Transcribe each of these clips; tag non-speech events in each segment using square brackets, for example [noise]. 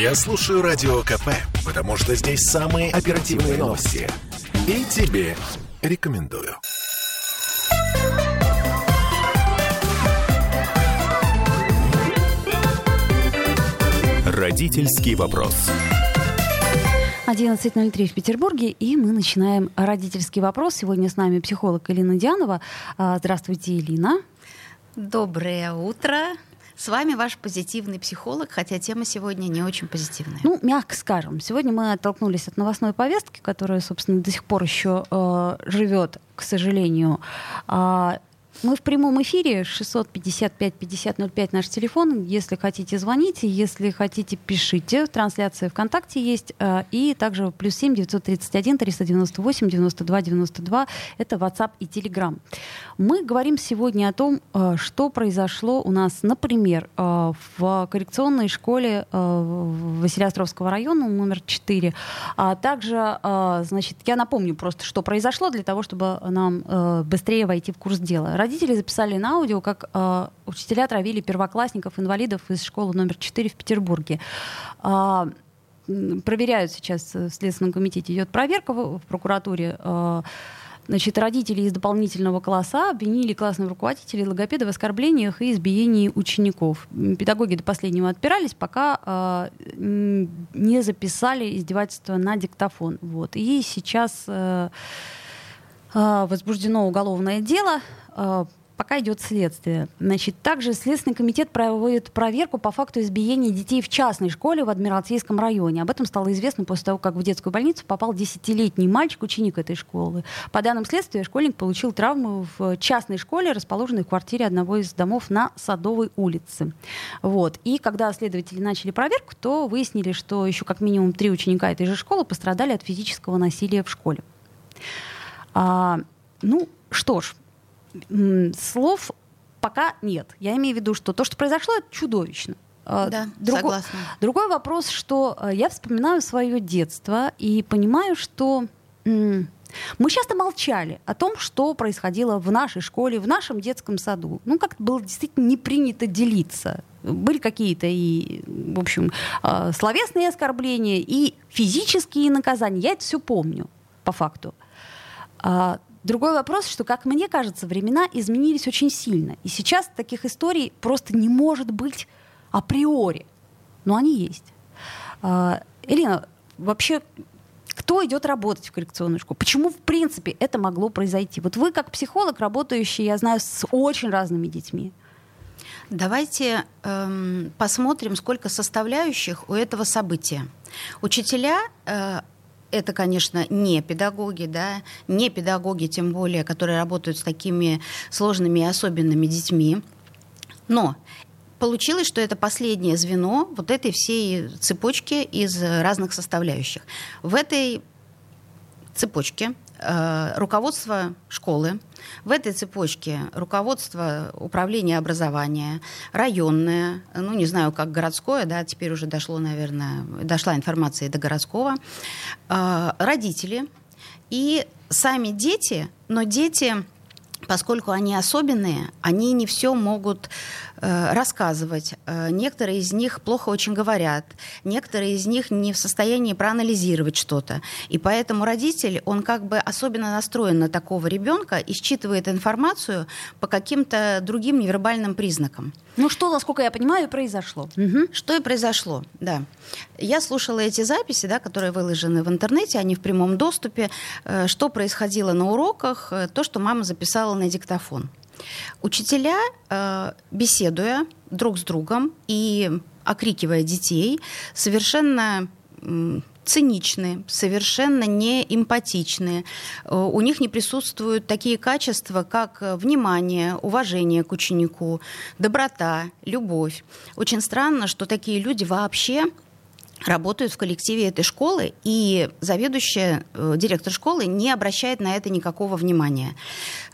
Я слушаю Радио КП, потому что здесь самые оперативные новости. И тебе рекомендую. Родительский вопрос. 11.03 в Петербурге, и мы начинаем родительский вопрос. Сегодня с нами психолог Элина Дианова. А, здравствуйте, Элина. Доброе утро. С вами ваш позитивный психолог, хотя тема сегодня не очень позитивная. Ну, мягко скажем. Сегодня мы оттолкнулись от новостной повестки, которая, собственно, до сих пор еще э, живет, к сожалению. А, мы в прямом эфире 655-5005 наш телефон. Если хотите, звоните. Если хотите, пишите. Трансляция ВКонтакте есть. Э, и также плюс 7 931 398 92 92. Это WhatsApp и Telegram. Мы говорим сегодня о том, э, что произошло у нас, например, э, в коррекционной школе Василиостровского района номер 4. А также, значит, я напомню просто, что произошло для того, чтобы нам быстрее войти в курс дела родители записали на аудио, как э, учителя травили первоклассников, инвалидов из школы номер 4 в Петербурге. Э, проверяют сейчас в Следственном комитете, идет проверка в, в прокуратуре. Э, Значит, родители из дополнительного класса обвинили классного руководителя и логопеда в оскорблениях и избиении учеников. Педагоги до последнего отпирались, пока э, не записали издевательство на диктофон. Вот. И сейчас э, э, возбуждено уголовное дело пока идет следствие. Значит, также Следственный комитет проводит проверку по факту избиения детей в частной школе в Адмиралтейском районе. Об этом стало известно после того, как в детскую больницу попал 10-летний мальчик, ученик этой школы. По данным следствия, школьник получил травму в частной школе, расположенной в квартире одного из домов на Садовой улице. Вот. И когда следователи начали проверку, то выяснили, что еще как минимум три ученика этой же школы пострадали от физического насилия в школе. А, ну, что ж, слов пока нет. Я имею в виду, что то, что произошло, это чудовищно. А, да, Друго... согласна. Другой вопрос, что э, я вспоминаю свое детство и понимаю, что мы часто молчали о том, что происходило в нашей школе, в нашем детском саду. Ну, как было действительно не принято делиться. Были какие-то и, в общем, э, словесные оскорбления, и физические наказания. Я это все помню, по факту. Другой вопрос, что, как мне кажется, времена изменились очень сильно. И сейчас таких историй просто не может быть априори. Но они есть. А, Элина, вообще, кто идет работать в коррекционную школу? Почему, в принципе, это могло произойти? Вот вы, как психолог, работающий, я знаю, с очень разными детьми. Давайте эм, посмотрим, сколько составляющих у этого события. Учителя э, это, конечно, не педагоги, да, не педагоги, тем более, которые работают с такими сложными и особенными детьми. Но получилось, что это последнее звено вот этой всей цепочки из разных составляющих. В этой цепочке руководство школы, в этой цепочке руководство управления образования, районное, ну, не знаю, как городское, да, теперь уже дошло, наверное, дошла информация и до городского, э, родители и сами дети, но дети поскольку они особенные, они не все могут э, рассказывать. Э, некоторые из них плохо очень говорят, некоторые из них не в состоянии проанализировать что-то. И поэтому родитель, он как бы особенно настроен на такого ребенка и считывает информацию по каким-то другим невербальным признакам. Ну что, насколько я понимаю, произошло. Угу. Что и произошло, да. Я слушала эти записи, да, которые выложены в интернете, они в прямом доступе. Э, что происходило на уроках, э, то, что мама записала на диктофон. Учителя, э, беседуя друг с другом и окрикивая детей, совершенно циничны, совершенно не эмпатичны. Э, у них не присутствуют такие качества, как внимание, уважение к ученику, доброта, любовь. Очень странно, что такие люди вообще работают в коллективе этой школы, и заведующая, э, директор школы не обращает на это никакого внимания.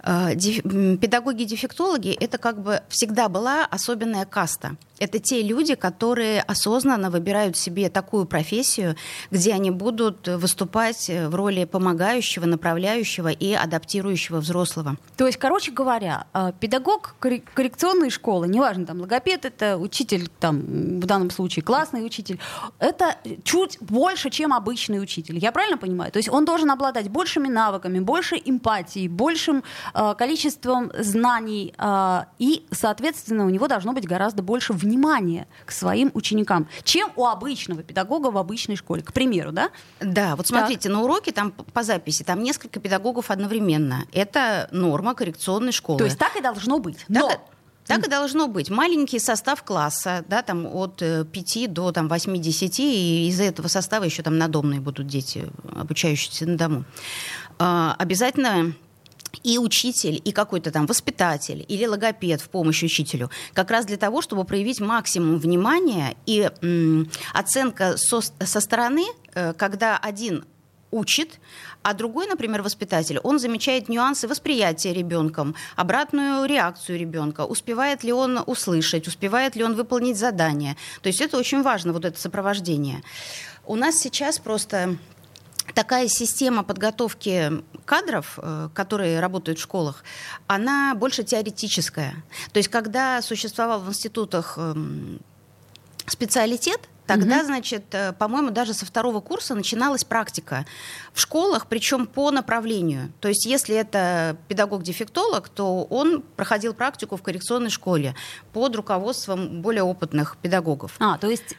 Э, педагоги-дефектологи — это как бы всегда была особенная каста. Это те люди, которые осознанно выбирают себе такую профессию, где они будут выступать в роли помогающего, направляющего и адаптирующего взрослого. То есть, короче говоря, э, педагог коррекционной школы, неважно, там, логопед это учитель, там, в данном случае классный учитель, это чуть больше, чем обычный учитель. Я правильно понимаю? То есть он должен обладать большими навыками, больше эмпатии, большим количеством знаний, э, и, соответственно, у него должно быть гораздо больше внимания к своим ученикам, чем у обычного педагога в обычной школе, к примеру, да? Да, вот смотрите, так. на уроке там по записи там несколько педагогов одновременно. Это норма коррекционной школы. То есть так и должно быть. Но... Так, так и должно быть. Маленький состав класса, да, там от 5 э, до там, 8-10, и из этого состава еще там надомные будут дети, обучающиеся на дому. А, обязательно и учитель, и какой-то там воспитатель или логопед в помощь учителю, как раз для того, чтобы проявить максимум внимания и м, оценка со, со стороны, э, когда один учит, а другой, например, воспитатель, он замечает нюансы восприятия ребенком, обратную реакцию ребенка, успевает ли он услышать, успевает ли он выполнить задание. То есть это очень важно, вот это сопровождение. У нас сейчас просто такая система подготовки кадров, э, которые работают в школах, она больше теоретическая. То есть когда существовал в институтах эм, специалитет, Тогда, угу. значит, э, по-моему, даже со второго курса начиналась практика в школах, причем по направлению. То есть, если это педагог-дефектолог, то он проходил практику в коррекционной школе под руководством более опытных педагогов. А, то есть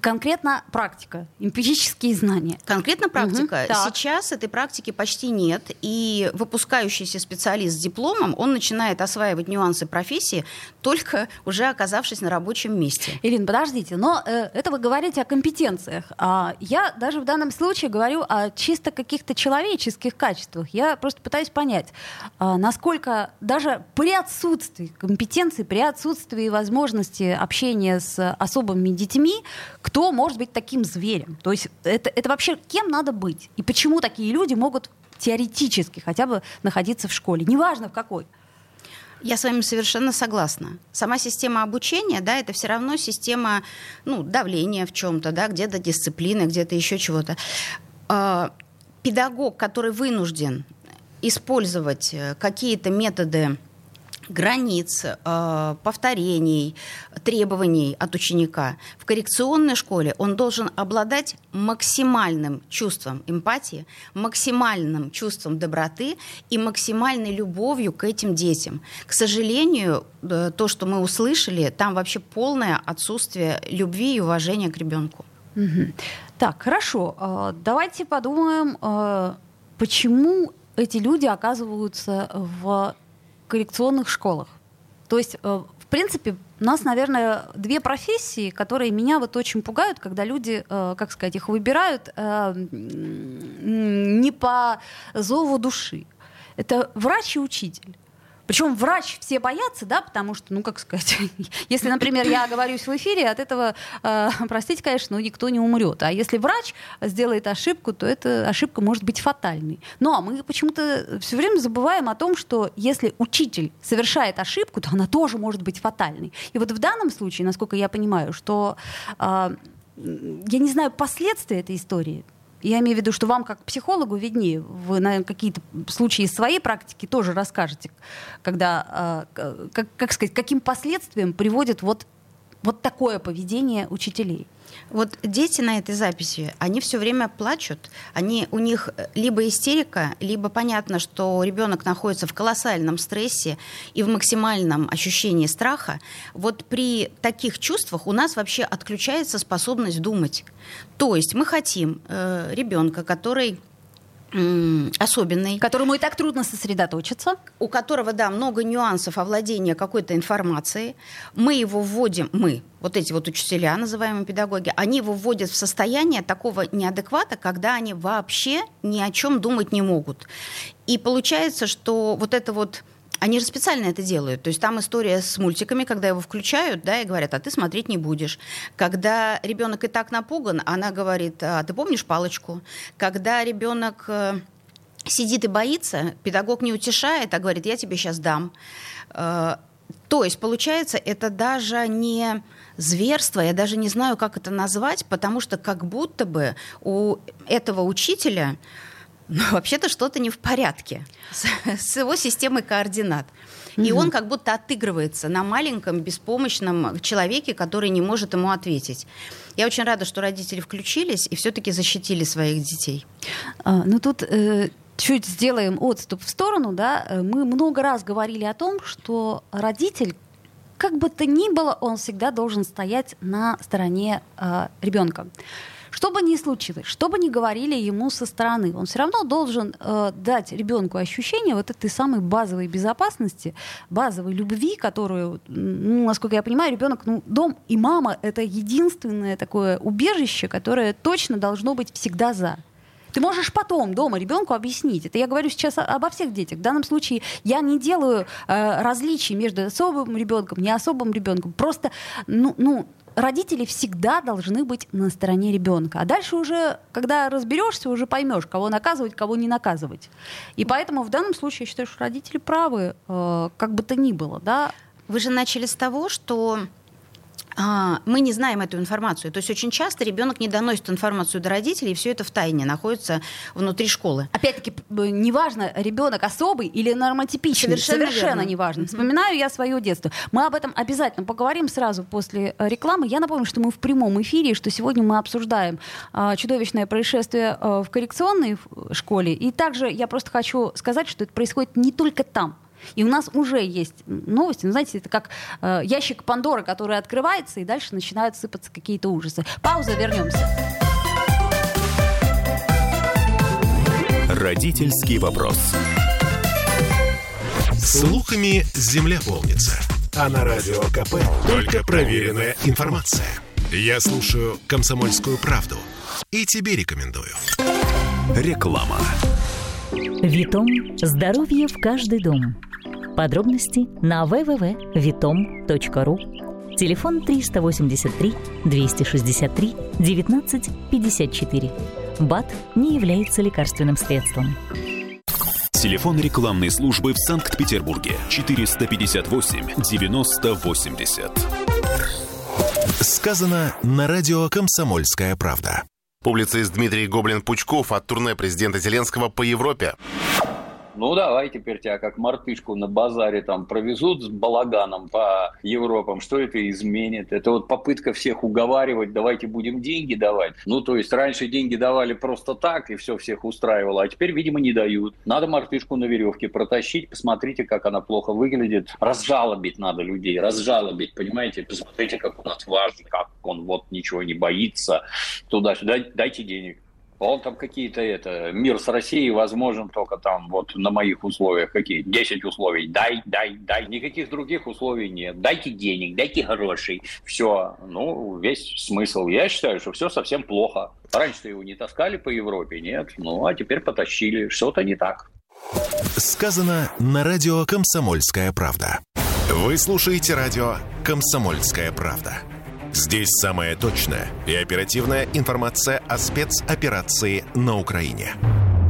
конкретно практика, эмпирические знания. Конкретно практика. Угу, Сейчас этой практики почти нет, и выпускающийся специалист с дипломом, он начинает осваивать нюансы профессии, только уже оказавшись на рабочем месте. Ирина, подождите, но э, это вы говорите о компетенциях. А я даже в данном случае говорю о чисто каких-то человеческих качествах. Я просто пытаюсь понять, а, насколько даже при отсутствии компетенции, при отсутствии возможности общения с особыми детьми, кто может быть таким зверем. То есть это, это вообще кем надо быть? И почему такие люди могут теоретически хотя бы находиться в школе? Неважно в какой. Я с вами совершенно согласна. Сама система обучения, да, это все равно система ну, давления в чем-то, да, где-то дисциплины, где-то еще чего-то. А, педагог, который вынужден использовать э, какие-то методы границ, э, повторений, требований от ученика. В коррекционной школе он должен обладать максимальным чувством эмпатии, максимальным чувством доброты и максимальной любовью к этим детям. К сожалению, э, то, что мы услышали, там вообще полное отсутствие любви и уважения к ребенку. Угу. Так, хорошо. Э, давайте подумаем, почему эти люди оказываются в коррекционных школах. То есть, э, в принципе, у нас, наверное, две профессии, которые меня вот очень пугают, когда люди, э, как сказать, их выбирают э, не по зову души. Это врач и учитель. Причем врач все боятся, да, потому что, ну, как сказать, [laughs] если, например, я оговорюсь в эфире, от этого, э, простите, конечно, но никто не умрет. А если врач сделает ошибку, то эта ошибка может быть фатальной. Ну, а мы почему-то все время забываем о том, что если учитель совершает ошибку, то она тоже может быть фатальной. И вот в данном случае, насколько я понимаю, что э, я не знаю последствия этой истории, я имею в виду, что вам как психологу виднее. Вы, наверное, какие-то случаи из своей практики тоже расскажете, когда, э, как, как сказать, каким последствиям приводит вот, вот такое поведение учителей. Вот дети на этой записи, они все время плачут, они, у них либо истерика, либо понятно, что ребенок находится в колоссальном стрессе и в максимальном ощущении страха. Вот при таких чувствах у нас вообще отключается способность думать. То есть мы хотим э, ребенка, который особенный. Которому и так трудно сосредоточиться. У которого, да, много нюансов овладения какой-то информацией. Мы его вводим, мы, вот эти вот учителя, называемые педагоги, они его вводят в состояние такого неадеквата, когда они вообще ни о чем думать не могут. И получается, что вот это вот они же специально это делают. То есть там история с мультиками, когда его включают, да, и говорят, а ты смотреть не будешь. Когда ребенок и так напуган, она говорит, а ты помнишь палочку? Когда ребенок э, сидит и боится, педагог не утешает, а говорит, я тебе сейчас дам. Э, то есть, получается, это даже не зверство, я даже не знаю, как это назвать, потому что как будто бы у этого учителя ну, вообще-то что-то не в порядке с, с его системой координат. Mm-hmm. И он как будто отыгрывается на маленьком, беспомощном человеке, который не может ему ответить. Я очень рада, что родители включились и все-таки защитили своих детей. А, ну тут э, чуть сделаем отступ в сторону, да, э, мы много раз говорили о том, что родитель, как бы то ни было, он всегда должен стоять на стороне э, ребенка. Что бы ни случилось, что бы ни говорили ему со стороны, он все равно должен э, дать ребенку ощущение вот этой самой базовой безопасности, базовой любви, которую, ну, насколько я понимаю, ребенок, ну, дом и мама это единственное такое убежище, которое точно должно быть всегда за. Ты можешь потом дома ребенку объяснить. Это я говорю сейчас обо всех детях. В данном случае я не делаю э, различий между особым ребенком, не особым ребенком. Просто, ну, ну, родители всегда должны быть на стороне ребенка. А дальше уже, когда разберешься, уже поймешь, кого наказывать, кого не наказывать. И поэтому в данном случае я считаю, что родители правы, э, как бы то ни было, да. Вы же начали с того, что мы не знаем эту информацию. То есть очень часто ребенок не доносит информацию до родителей, и все это в тайне находится внутри школы. Опять-таки, неважно, ребенок особый или нормотипичный. Совершенно, Совершенно неважно. Mm-hmm. Вспоминаю я свое детство. Мы об этом обязательно поговорим сразу после э, рекламы. Я напомню, что мы в прямом эфире, что сегодня мы обсуждаем а, чудовищное происшествие а, в коррекционной школе. И также я просто хочу сказать, что это происходит не только там. И у нас уже есть новости, ну, знаете, это как э, ящик Пандоры, который открывается, и дальше начинают сыпаться какие-то ужасы. Пауза, вернемся. Родительский вопрос. Слухами земля полнится. А на радио КП только проверенная информация. Я слушаю «Комсомольскую правду» и тебе рекомендую. Реклама. Витом «Здоровье в каждый дом». Подробности на www.vitom.ru. Телефон 383 263 1954. БАТ не является лекарственным средством. Телефон рекламной службы в Санкт-Петербурге 458 90 80. Сказано на радио «Комсомольская правда». Публицист Дмитрий Гоблин-Пучков от турне президента Зеленского по Европе. Ну, давай теперь тебя как мартышку на базаре там провезут с балаганом по Европам. Что это изменит? Это вот попытка всех уговаривать, давайте будем деньги давать. Ну, то есть раньше деньги давали просто так, и все всех устраивало, а теперь, видимо, не дают. Надо мартышку на веревке протащить, посмотрите, как она плохо выглядит. Разжалобить надо людей, разжалобить, понимаете? Посмотрите, как у нас важно, как он вот ничего не боится. Туда-сюда, дайте денег. Он там какие-то это, мир с Россией возможен только там вот на моих условиях. Какие? 10 условий. Дай, дай, дай. Никаких других условий нет. Дайте денег, дайте грошей. Все. Ну, весь смысл. Я считаю, что все совсем плохо. Раньше-то его не таскали по Европе, нет. Ну, а теперь потащили. Что-то не так. Сказано на радио «Комсомольская правда». Вы слушаете радио «Комсомольская правда». Здесь самая точная и оперативная информация о спецоперации на Украине.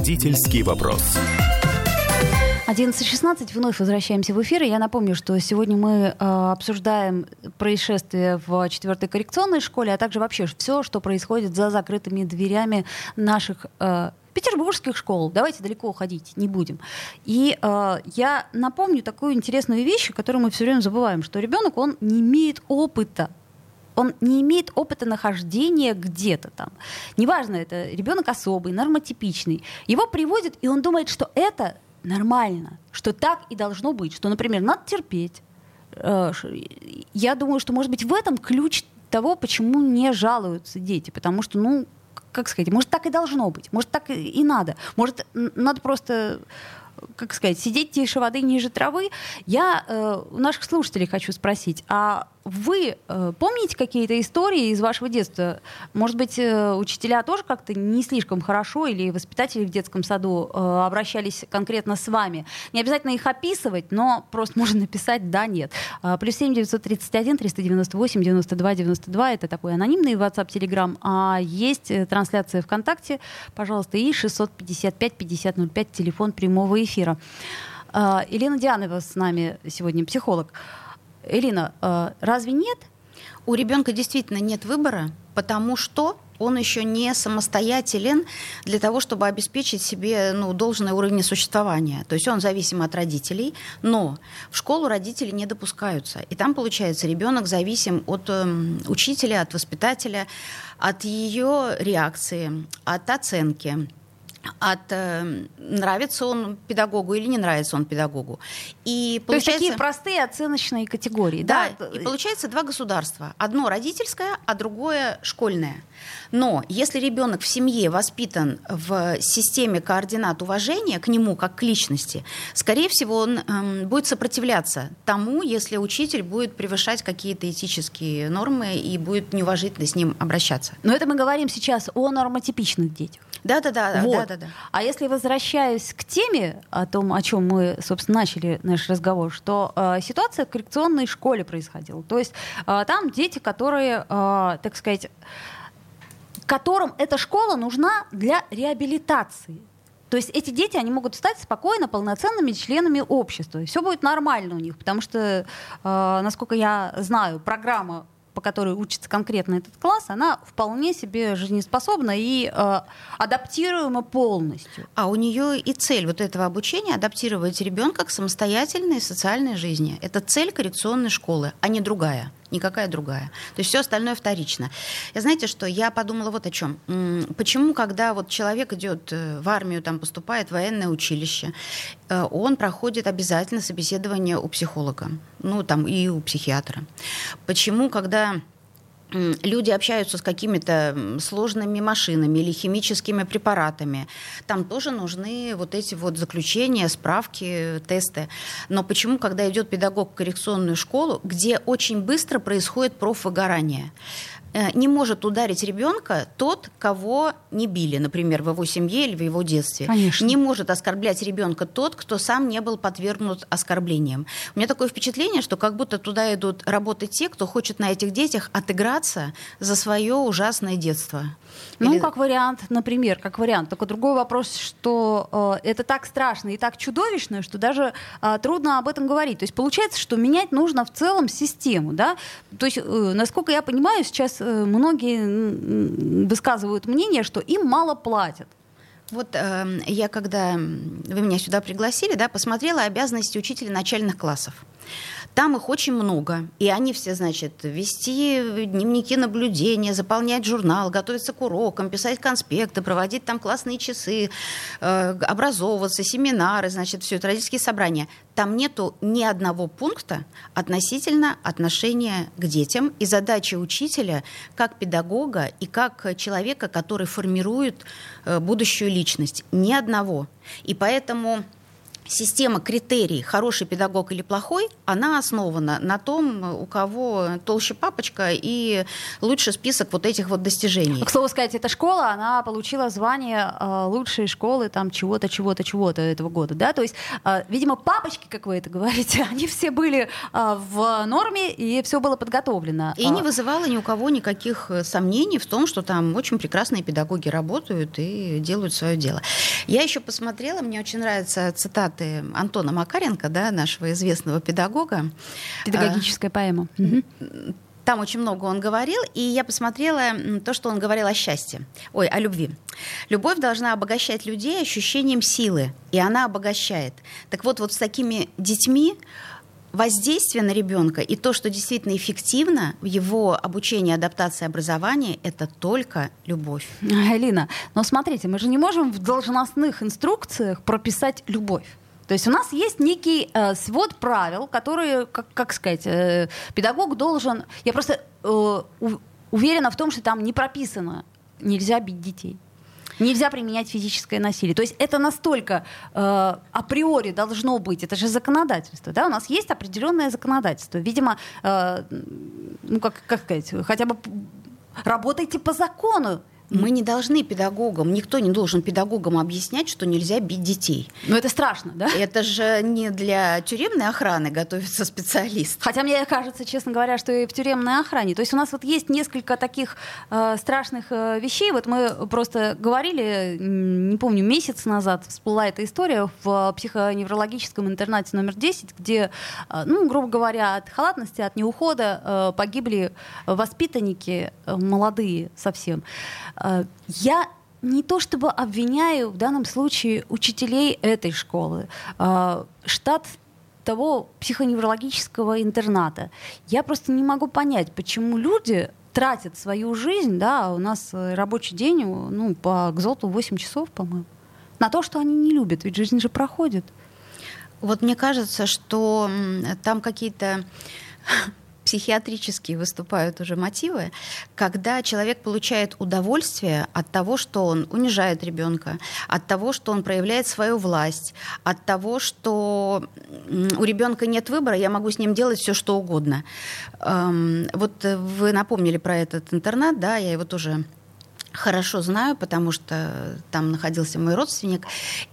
Родительский вопрос. 11.16, вновь возвращаемся в эфир. И я напомню, что сегодня мы э, обсуждаем происшествие в четвертой коррекционной школе, а также вообще все, что происходит за закрытыми дверями наших э, петербургских школ. Давайте далеко уходить не будем. И э, я напомню такую интересную вещь, которую мы все время забываем, что ребенок, он не имеет опыта он не имеет опыта нахождения где-то там. Неважно, это ребенок особый, нормотипичный. Его приводят, и он думает, что это нормально, что так и должно быть, что, например, надо терпеть. Э, я думаю, что, может быть, в этом ключ того, почему не жалуются дети. Потому что, ну, как сказать, может, так и должно быть, может, так и надо. Может, надо просто как сказать, сидеть тише воды ниже травы. Я э, у наших слушателей хочу спросить, а вы э, помните какие-то истории из вашего детства? Может быть, э, учителя тоже как-то не слишком хорошо или воспитатели в детском саду э, обращались конкретно с вами? Не обязательно их описывать, но просто можно написать «да», «нет». Э, плюс 7 931 398 92 92 это такой анонимный WhatsApp, Telegram. А есть э, трансляция ВКонтакте, пожалуйста, и 655 5005 телефон прямого эфира. Э, Елена Дианова с нами сегодня, психолог. Элина, э, разве нет? У ребенка действительно нет выбора, потому что он еще не самостоятелен для того, чтобы обеспечить себе ну, должный уровень существования. То есть он зависим от родителей, но в школу родители не допускаются. И там, получается, ребенок зависим от э, учителя, от воспитателя, от ее реакции, от оценки от э, нравится он педагогу или не нравится он педагогу. И получается, То есть такие простые оценочные категории, да? Да, и получается два государства. Одно родительское, а другое школьное. Но если ребенок в семье воспитан в системе координат уважения к нему как к личности, скорее всего, он э, будет сопротивляться тому, если учитель будет превышать какие-то этические нормы и будет неуважительно с ним обращаться. Но это мы говорим сейчас о нормотипичных детях. Да, да, да, вот. да, да, да. А если возвращаясь к теме о том, о чем мы, собственно, начали наш разговор, что э, ситуация в коррекционной школе происходила. То есть э, там дети, которые, э, так сказать, которым эта школа нужна для реабилитации. То есть эти дети, они могут стать спокойно полноценными членами общества. Все будет нормально у них, потому что, э, насколько я знаю, программа по которой учится конкретно этот класс, она вполне себе жизнеспособна и э, адаптируема полностью. А у нее и цель вот этого обучения адаптировать ребенка к самостоятельной социальной жизни. Это цель коррекционной школы, а не другая никакая другая. То есть все остальное вторично. И знаете что, я подумала вот о чем. Почему, когда вот человек идет э, в армию, там поступает в военное училище, э, он проходит обязательно собеседование у психолога, ну там и у психиатра. Почему, когда люди общаются с какими-то сложными машинами или химическими препаратами. Там тоже нужны вот эти вот заключения, справки, тесты. Но почему, когда идет педагог в коррекционную школу, где очень быстро происходит профвыгорание? Э, не может ударить ребенка тот, кого не били, например, в его семье или в его детстве. Конечно. Не может оскорблять ребенка тот, кто сам не был подвергнут оскорблениям. У меня такое впечатление, что как будто туда идут работать те, кто хочет на этих детях отыграться за свое ужасное детство. Ну, Или... как вариант, например, как вариант. Только другой вопрос, что э, это так страшно и так чудовищно, что даже э, трудно об этом говорить. То есть получается, что менять нужно в целом систему, да? То есть, э, насколько я понимаю, сейчас многие высказывают мнение, что им мало платят. Вот э, я, когда вы меня сюда пригласили, да, посмотрела обязанности учителя начальных классов. Там их очень много. И они все, значит, вести дневники наблюдения, заполнять журнал, готовиться к урокам, писать конспекты, проводить там классные часы, э, образовываться, семинары, значит, все это родительские собрания. Там нету ни одного пункта относительно отношения к детям и задачи учителя как педагога и как человека, который формирует э, будущую личность. Ни одного. И поэтому система критерий хороший педагог или плохой, она основана на том, у кого толще папочка и лучший список вот этих вот достижений. К слову сказать, эта школа, она получила звание э, лучшей школы там чего-то, чего-то, чего-то этого года, да, то есть, э, видимо, папочки, как вы это говорите, [laughs] они все были э, в норме и все было подготовлено. И не вызывало ни у кого никаких сомнений в том, что там очень прекрасные педагоги работают и делают свое дело. Я еще посмотрела, мне очень нравится цитата цитаты Антона Макаренко, да, нашего известного педагога. Педагогическая поэма. Там очень много он говорил, и я посмотрела то, что он говорил о счастье, ой, о любви. Любовь должна обогащать людей ощущением силы, и она обогащает. Так вот, вот с такими детьми воздействие на ребенка и то, что действительно эффективно в его обучении, адаптации, образовании, это только любовь. Алина, но смотрите, мы же не можем в должностных инструкциях прописать любовь. То есть у нас есть некий э, свод правил, которые, как, как сказать, э, педагог должен... Я просто э, уверена в том, что там не прописано нельзя бить детей. Нельзя применять физическое насилие. То есть это настолько э, априори должно быть. Это же законодательство. Да? У нас есть определенное законодательство. Видимо, э, ну как, как сказать, хотя бы работайте по закону. Мы не должны педагогам, никто не должен педагогам объяснять, что нельзя бить детей. Но это страшно, да? Это же не для тюремной охраны готовится специалист. Хотя мне кажется, честно говоря, что и в тюремной охране. То есть у нас вот есть несколько таких э, страшных э, вещей. Вот мы просто говорили, не помню, месяц назад всплыла эта история в психоневрологическом интернате номер 10, где, э, ну, грубо говоря, от халатности, от неухода э, погибли воспитанники э, молодые совсем. Э, я не то чтобы обвиняю в данном случае учителей этой школы, э, штат того психоневрологического интерната. Я просто не могу понять, почему люди тратят свою жизнь, да, у нас рабочий день, ну, по Гзоту 8 часов, по-моему, на то, что они не любят, ведь жизнь же проходит. Вот мне кажется, что там какие-то психиатрические выступают уже мотивы, когда человек получает удовольствие от того, что он унижает ребенка, от того, что он проявляет свою власть, от того, что у ребенка нет выбора, я могу с ним делать все, что угодно. Эм, вот вы напомнили про этот интернат, да, я его тоже хорошо знаю, потому что там находился мой родственник.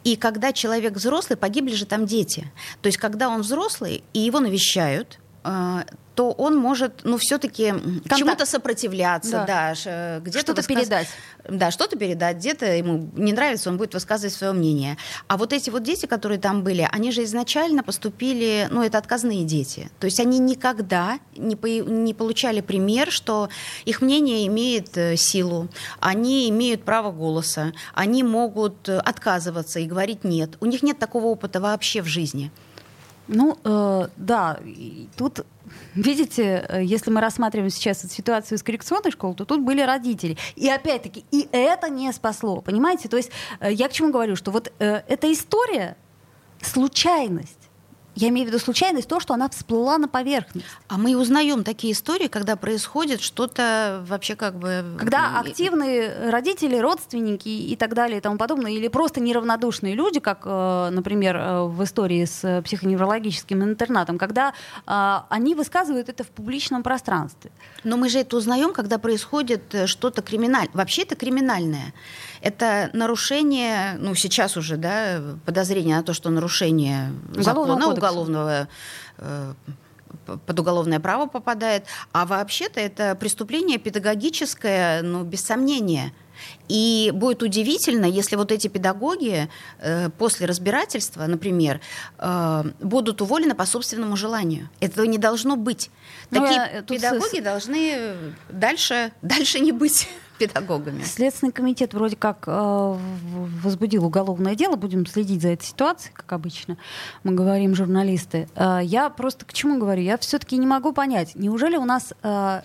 И когда человек взрослый, погибли же там дети. То есть когда он взрослый, и его навещают, э, то он может, ну, все-таки чему-то сопротивляться, да, да где-то что-то высказ... передать. Да, что-то передать, где-то ему не нравится, он будет высказывать свое мнение. А вот эти вот дети, которые там были, они же изначально поступили, ну, это отказные дети. То есть они никогда не, по... не получали пример, что их мнение имеет э, силу, они имеют право голоса, они могут отказываться и говорить нет. У них нет такого опыта вообще в жизни. Ну, э, да, тут Видите, э, если мы рассматриваем сейчас ситуацию с коррекционной школой, то тут были родители. И опять-таки, и это не спасло, понимаете? То есть э, я к чему говорю, что вот э, эта история случайность я имею в виду случайность, то, что она всплыла на поверхность. А мы узнаем такие истории, когда происходит что-то вообще как бы... Когда активные родители, родственники и так далее и тому подобное, или просто неравнодушные люди, как, э, например, э, в истории с психоневрологическим интернатом, когда э, они высказывают это в публичном пространстве. Но мы же это узнаем, когда происходит что-то криминальное. Вообще это криминальное. Это нарушение, ну сейчас уже, да, подозрение на то, что нарушение уголовного закона, уголовного э, под уголовное право попадает. А вообще-то это преступление педагогическое, ну, без сомнения. И будет удивительно, если вот эти педагоги э, после разбирательства, например, э, будут уволены по собственному желанию. Этого не должно быть. Ну, Такие педагоги с... должны дальше, дальше не быть [laughs] педагогами. Следственный комитет вроде как э, возбудил уголовное дело, будем следить за этой ситуацией, как обычно мы говорим, журналисты. Э, я просто к чему говорю? Я все-таки не могу понять, неужели у нас, э,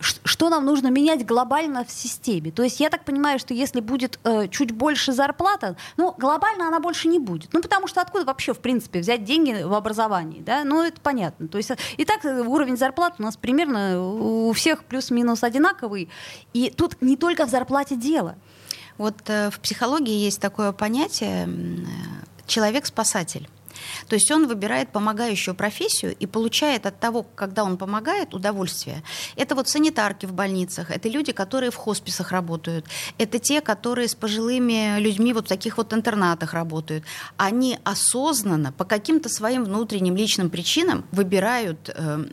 что нам нужно менять глобально в системе? То есть я так понимаю, что если будет э, чуть больше зарплата, ну, глобально она больше не будет. Ну, потому что откуда вообще, в принципе, взять деньги в образовании, да? Ну, это понятно. То есть э, и так уровень зарплат у нас примерно у всех плюс-минус одинаковый. И тут не только в зарплате дело. Вот э, в психологии есть такое понятие э, человек-спасатель. То есть он выбирает помогающую профессию и получает от того, когда он помогает, удовольствие. Это вот санитарки в больницах, это люди, которые в хосписах работают, это те, которые с пожилыми людьми вот в таких вот интернатах работают. Они осознанно по каким-то своим внутренним личным причинам выбирают э,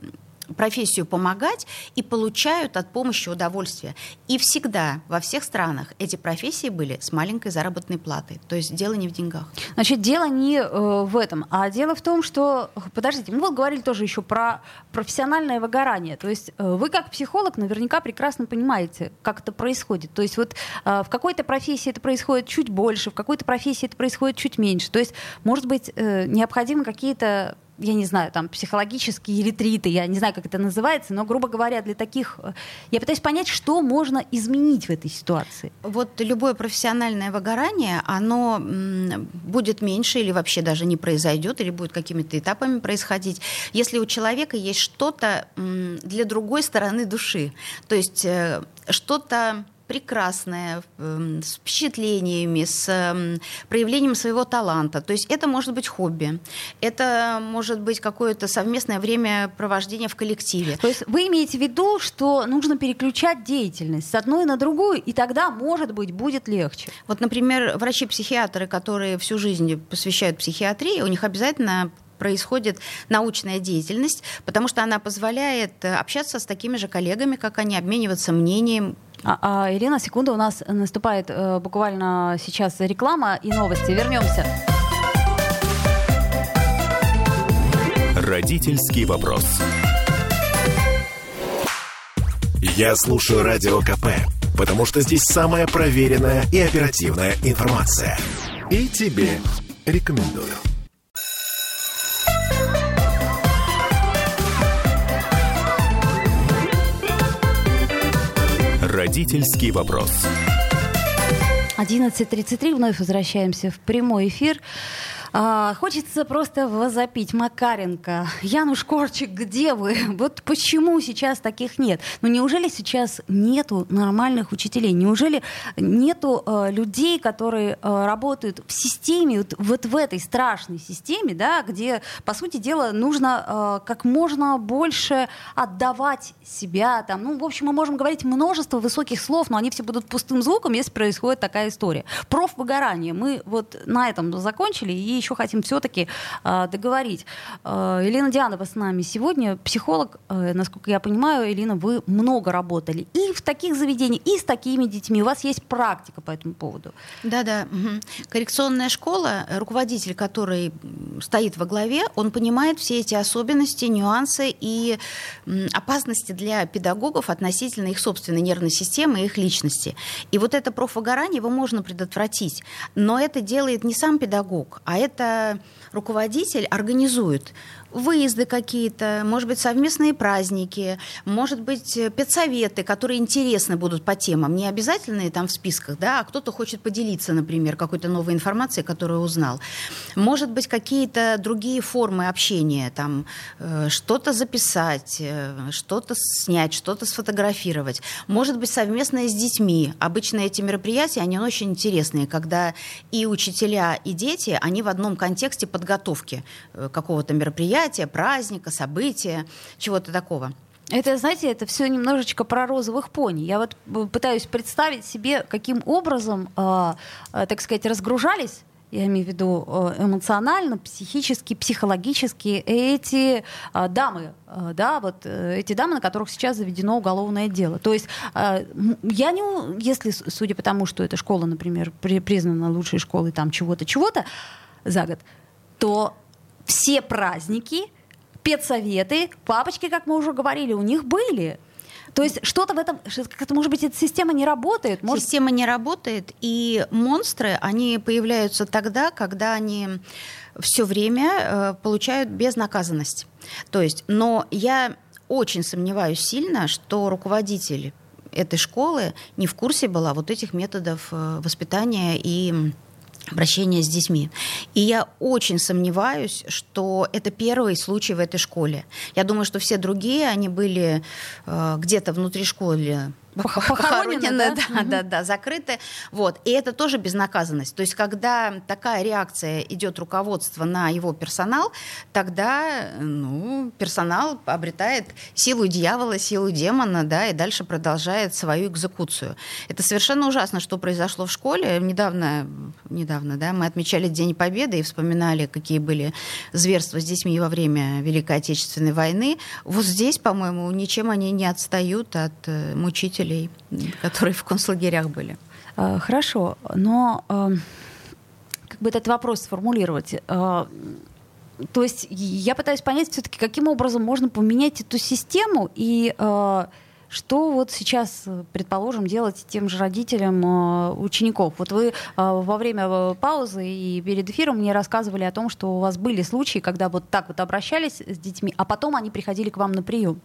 профессию помогать и получают от помощи удовольствие. И всегда во всех странах эти профессии были с маленькой заработной платой. То есть дело не в деньгах. Значит, дело не э, в этом, а дело в том, что, подождите, мы вот говорили тоже еще про профессиональное выгорание. То есть э, вы как психолог наверняка прекрасно понимаете, как это происходит. То есть вот э, в какой-то профессии это происходит чуть больше, в какой-то профессии это происходит чуть меньше. То есть, может быть, э, необходимы какие-то я не знаю, там, психологические ретриты, я не знаю, как это называется, но, грубо говоря, для таких... Э, я пытаюсь понять, что можно изменить в этой ситуации. Вот любое профессиональное выгорание, оно будет меньше или вообще даже не произойдет, или будет какими-то этапами происходить, если у человека есть что-то для другой стороны души. То есть э, что-то прекрасное, эм, с впечатлениями, с эм, проявлением своего таланта. То есть это может быть хобби, это может быть какое-то совместное времяпровождение в коллективе. То есть вы имеете в виду, что нужно переключать деятельность с одной на другую, и тогда, может быть, будет легче? Вот, например, врачи-психиатры, которые всю жизнь посвящают психиатрии, у них обязательно происходит научная деятельность, потому что она позволяет э, общаться с такими же коллегами, как они, обмениваться мнением, а, а, Ирина, секунда, у нас наступает э, буквально сейчас реклама и новости. Вернемся. Родительский вопрос. Я слушаю радио КП, потому что здесь самая проверенная и оперативная информация. И тебе рекомендую. Родительский вопрос. 11.33 вновь возвращаемся в прямой эфир. А, хочется просто возопить. Макаренко, Януш Корчик, где вы? Вот почему сейчас таких нет? Ну неужели сейчас нету нормальных учителей? Неужели нету э, людей, которые э, работают в системе, вот, вот в этой страшной системе, да, где, по сути дела, нужно э, как можно больше отдавать себя там. Ну, в общем, мы можем говорить множество высоких слов, но они все будут пустым звуком, если происходит такая история. Профвыгорание. Мы вот на этом закончили и еще хотим все-таки э, договорить. Э, Елена Дианова с нами сегодня, психолог, э, насколько я понимаю, Елена, вы много работали и в таких заведениях, и с такими детьми. У вас есть практика по этому поводу. Да-да. Коррекционная школа, руководитель, который стоит во главе, он понимает все эти особенности, нюансы и опасности для педагогов относительно их собственной нервной системы и их личности. И вот это профвыгорание его можно предотвратить. Но это делает не сам педагог, а это это руководитель организует выезды какие-то, может быть, совместные праздники, может быть, э, педсоветы, которые интересны будут по темам, не обязательные там в списках, да, а кто-то хочет поделиться, например, какой-то новой информацией, которую узнал. Может быть, какие-то другие формы общения, там, э, что-то записать, э, что-то снять, что-то сфотографировать. Может быть, совместное с детьми. Обычно эти мероприятия, они очень интересные, когда и учителя, и дети, они в одном контексте подготовки какого-то мероприятия, мероприятия, праздника, события, чего-то такого. Это, знаете, это все немножечко про розовых пони. Я вот пытаюсь представить себе, каким образом, э, э, так сказать, разгружались я имею в виду э, эмоционально, психически, психологически, эти э, дамы, э, да, вот эти дамы, на которых сейчас заведено уголовное дело. То есть я не, если, судя по тому, что эта школа, например, признана лучшей школой там чего-то, чего-то за год, то все праздники, педсоветы, папочки, как мы уже говорили, у них были. То есть что-то в этом, как-то, может быть, эта система не работает? Может... Система не работает, и монстры, они появляются тогда, когда они все время э, получают безнаказанность. То есть, но я очень сомневаюсь сильно, что руководитель этой школы не в курсе была вот этих методов э, воспитания и обращения с детьми. И я очень сомневаюсь, что это первый случай в этой школе. Я думаю, что все другие, они были э, где-то внутри школы похоронены, да? Да, да, да, закрыты. Вот. И это тоже безнаказанность. То есть, когда такая реакция идет руководство на его персонал, тогда ну, персонал обретает силу дьявола, силу демона, да, и дальше продолжает свою экзекуцию. Это совершенно ужасно, что произошло в школе. Недавно, недавно да, мы отмечали День Победы и вспоминали, какие были зверства с детьми во время Великой Отечественной войны. Вот здесь, по-моему, ничем они не отстают от э, мучителей слушателей, которые в концлагерях были. А, хорошо, но а, как бы этот вопрос сформулировать? А, то есть я пытаюсь понять все-таки, каким образом можно поменять эту систему и что вот сейчас, предположим, делать тем же родителям э, учеников? Вот вы э, во время э, паузы и перед эфиром мне рассказывали о том, что у вас были случаи, когда вот так вот обращались с детьми, а потом они приходили к вам на прием.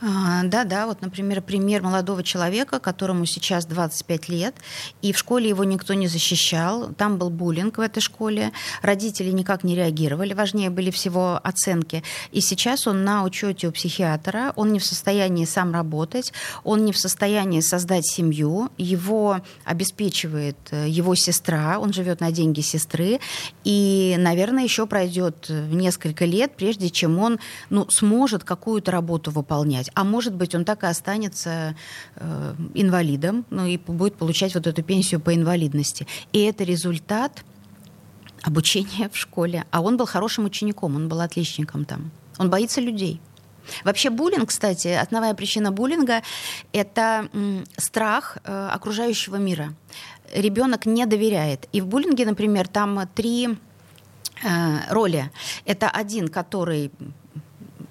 Да, да, вот, например, пример молодого человека, которому сейчас 25 лет, и в школе его никто не защищал, там был буллинг в этой школе, родители никак не реагировали, важнее были всего оценки. И сейчас он на учете у психиатра, он не в состоянии сам работать, он не в состоянии создать семью, его обеспечивает э, его сестра, он живет на деньги сестры, и, наверное, еще пройдет несколько лет, прежде чем он ну, сможет какую-то работу выполнять а может быть, он так и останется э, инвалидом, ну и будет получать вот эту пенсию по инвалидности. И это результат обучения в школе. А он был хорошим учеником, он был отличником там. Он боится людей. Вообще буллинг, кстати, основная причина буллинга – это страх э, окружающего мира. Ребенок не доверяет. И в буллинге, например, там три э, роли. Это один, который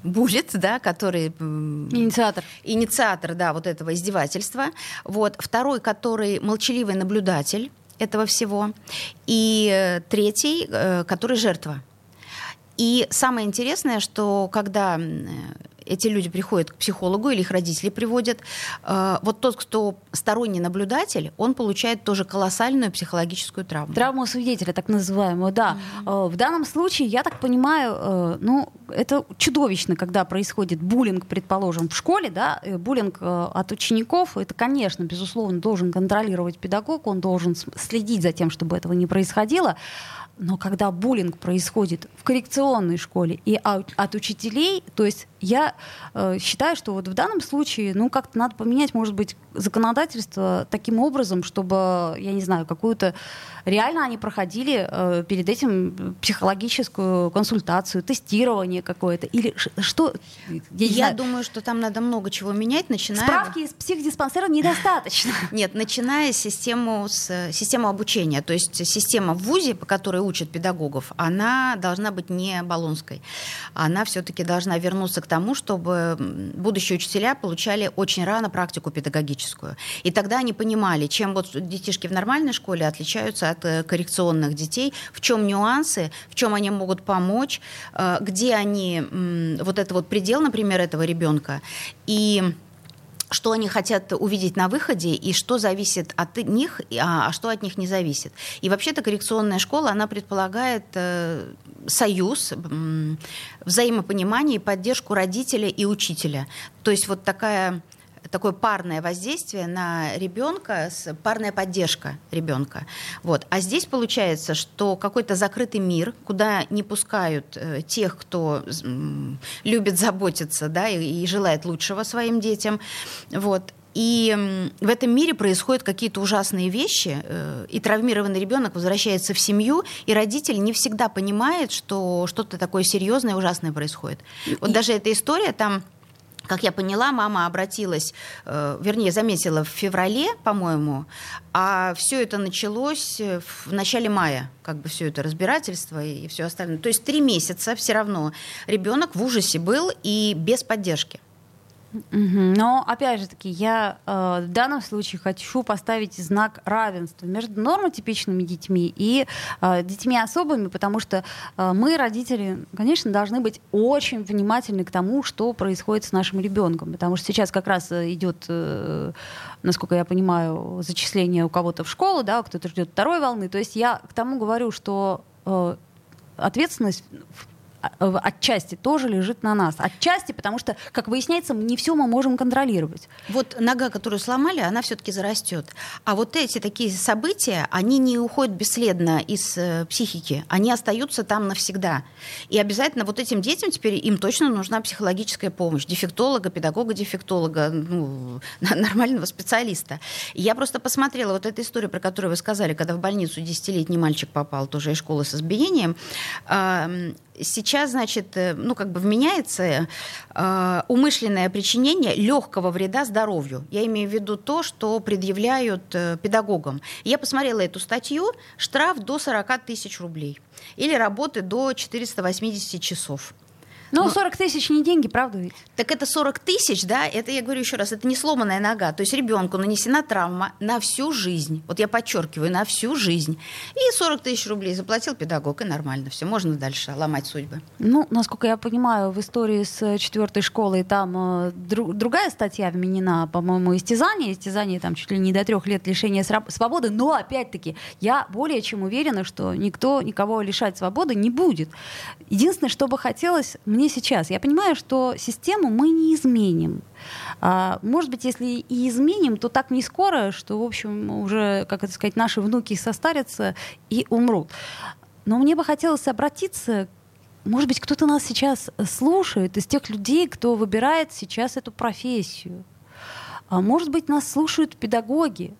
буллет, да, который... Инициатор. Инициатор, да, вот этого издевательства. Вот. Второй, который молчаливый наблюдатель этого всего. И э, третий, э, который жертва. И самое интересное, что когда эти люди приходят к психологу или их родители приводят, э, вот тот, кто сторонний наблюдатель, он получает тоже колоссальную психологическую травму. Травму свидетеля, так называемую, да. Mm-hmm. В данном случае, я так понимаю, э, ну, это чудовищно, когда происходит буллинг, предположим, в школе, да, буллинг от учеников, это, конечно, безусловно, должен контролировать педагог, он должен следить за тем, чтобы этого не происходило. Но когда буллинг происходит в коррекционной школе и от учителей, то есть я э, считаю, что вот в данном случае, ну, как-то надо поменять, может быть, законодательство таким образом, чтобы, я не знаю, какую-то реально они проходили э, перед этим психологическую консультацию, тестирование какое-то или что? Я, я думаю, что там надо много чего менять, начиная. Справки из психдиспансера недостаточно. [laughs] Нет, начиная систему с систему обучения, то есть система в ВУЗе, по которой учат педагогов, она должна быть не баллонской, она все-таки должна вернуться к тому, чтобы будущие учителя получали очень рано практику педагогическую. И тогда они понимали, чем вот детишки в нормальной школе отличаются от э, коррекционных детей, в чем нюансы, в чем они могут помочь, э, где они, вот это вот предел, например, этого ребенка. И что они хотят увидеть на выходе и что зависит от них, а, а что от них не зависит. И вообще-то коррекционная школа, она предполагает э, союз, взаимопонимание и поддержку родителя и учителя. То есть вот такая такое парное воздействие на ребенка, парная поддержка ребенка. Вот. А здесь получается, что какой-то закрытый мир, куда не пускают э, тех, кто любит заботиться да, и, и желает лучшего своим детям. Вот. И в этом мире происходят какие-то ужасные вещи, э, и травмированный ребенок возвращается в семью, и родитель не всегда понимает, что что-то такое серьезное и ужасное происходит. Вот и... даже эта история там как я поняла, мама обратилась, э, вернее, заметила в феврале, по-моему, а все это началось в начале мая, как бы все это разбирательство и все остальное. То есть три месяца все равно ребенок в ужасе был и без поддержки. Но, опять же таки, я э, в данном случае хочу поставить знак равенства между нормотипичными детьми и э, детьми особыми, потому что э, мы, родители, конечно, должны быть очень внимательны к тому, что происходит с нашим ребенком, потому что сейчас как раз э, идет, э, насколько я понимаю, зачисление у кого-то в школу, да, кто-то ждет второй волны. То есть я к тому говорю, что э, ответственность а, отчасти тоже лежит на нас. Отчасти, потому что, как выясняется, не все мы можем контролировать. Вот нога, которую сломали, она все-таки зарастет. А вот эти такие события, они не уходят бесследно из э, психики, они остаются там навсегда. И обязательно вот этим детям теперь им точно нужна психологическая помощь. Дефектолога, педагога, дефектолога, ну, [laughs] нормального специалиста. Я просто посмотрела вот эту историю, про которую вы сказали, когда в больницу десятилетний мальчик попал тоже из школы с избиением сейчас, значит, э, ну, как бы вменяется э, умышленное причинение легкого вреда здоровью. Я имею в виду то, что предъявляют э, педагогам. Я посмотрела эту статью, штраф до 40 тысяч рублей или работы до 480 часов. Ну, 40 тысяч не деньги, правда ведь? Так это 40 тысяч, да, это, я говорю еще раз, это не сломанная нога. То есть ребенку нанесена травма на всю жизнь. Вот я подчеркиваю, на всю жизнь. И 40 тысяч рублей заплатил педагог, и нормально все. Можно дальше ломать судьбы. Ну, насколько я понимаю, в истории с четвертой школой там э, дру- другая статья вменена, по-моему, истязание. Истязание там чуть ли не до трех лет лишения свободы. Но, опять-таки, я более чем уверена, что никто никого лишать свободы не будет. Единственное, что бы хотелось мне сейчас, я понимаю, что систему мы не изменим. А, может быть, если и изменим, то так не скоро, что, в общем, уже, как это сказать, наши внуки состарятся и умрут. Но мне бы хотелось обратиться может быть, кто-то нас сейчас слушает из тех людей, кто выбирает сейчас эту профессию. А может быть, нас слушают педагоги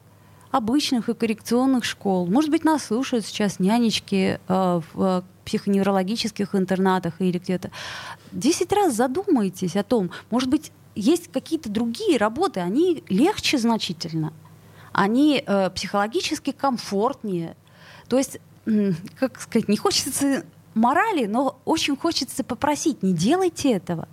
обычных и коррекционных школ. Может быть, нас слушают сейчас нянечки э, в психоневрологических интернатах или где-то. Десять раз задумайтесь о том, может быть, есть какие-то другие работы, они легче значительно, они э, психологически комфортнее. То есть, как сказать, не хочется морали, но очень хочется попросить, не делайте этого.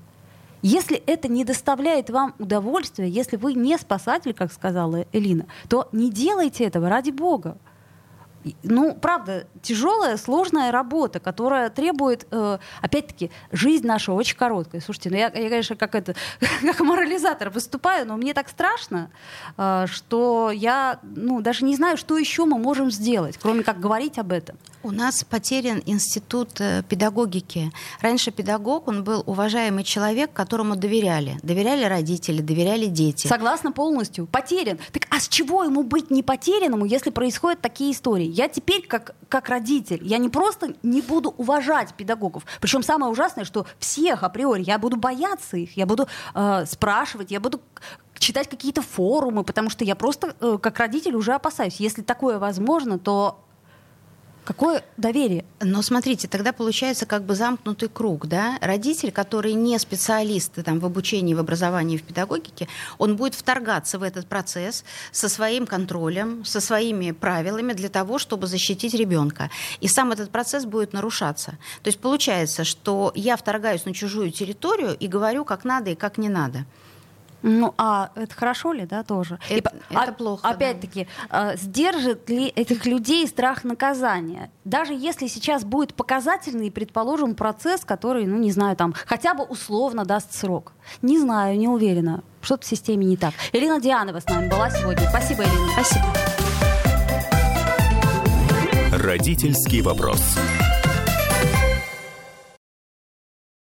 Если это не доставляет вам удовольствия, если вы не спасатель, как сказала Элина, то не делайте этого ради Бога ну, правда, тяжелая, сложная работа, которая требует, э, опять-таки, жизнь наша очень короткая. Слушайте, ну я, я конечно, как это, [laughs] как морализатор выступаю, но мне так страшно, э, что я, ну, даже не знаю, что еще мы можем сделать, кроме как говорить об этом. У нас потерян институт э, педагогики. Раньше педагог, он был уважаемый человек, которому доверяли. Доверяли родители, доверяли дети. Согласна полностью. Потерян. Так а с чего ему быть не потерянному, если происходят такие истории? Я теперь, как, как родитель, я не просто не буду уважать педагогов. Причем самое ужасное, что всех априори я буду бояться их, я буду э, спрашивать, я буду читать какие-то форумы, потому что я просто э, как родитель уже опасаюсь. Если такое возможно, то Какое доверие? Но смотрите, тогда получается как бы замкнутый круг, да? Родитель, который не специалист там, в обучении, в образовании, в педагогике, он будет вторгаться в этот процесс со своим контролем, со своими правилами для того, чтобы защитить ребенка. И сам этот процесс будет нарушаться. То есть получается, что я вторгаюсь на чужую территорию и говорю, как надо и как не надо. Ну, а это хорошо ли, да, тоже? Это, и, это а, плохо. Опять-таки, да. э, сдержит ли этих людей страх наказания? Даже если сейчас будет показательный, предположим, процесс, который, ну, не знаю, там, хотя бы условно даст срок. Не знаю, не уверена. Что-то в системе не так. Ирина Дианова с нами была сегодня. Спасибо, Ирина. Спасибо. Родительский вопрос.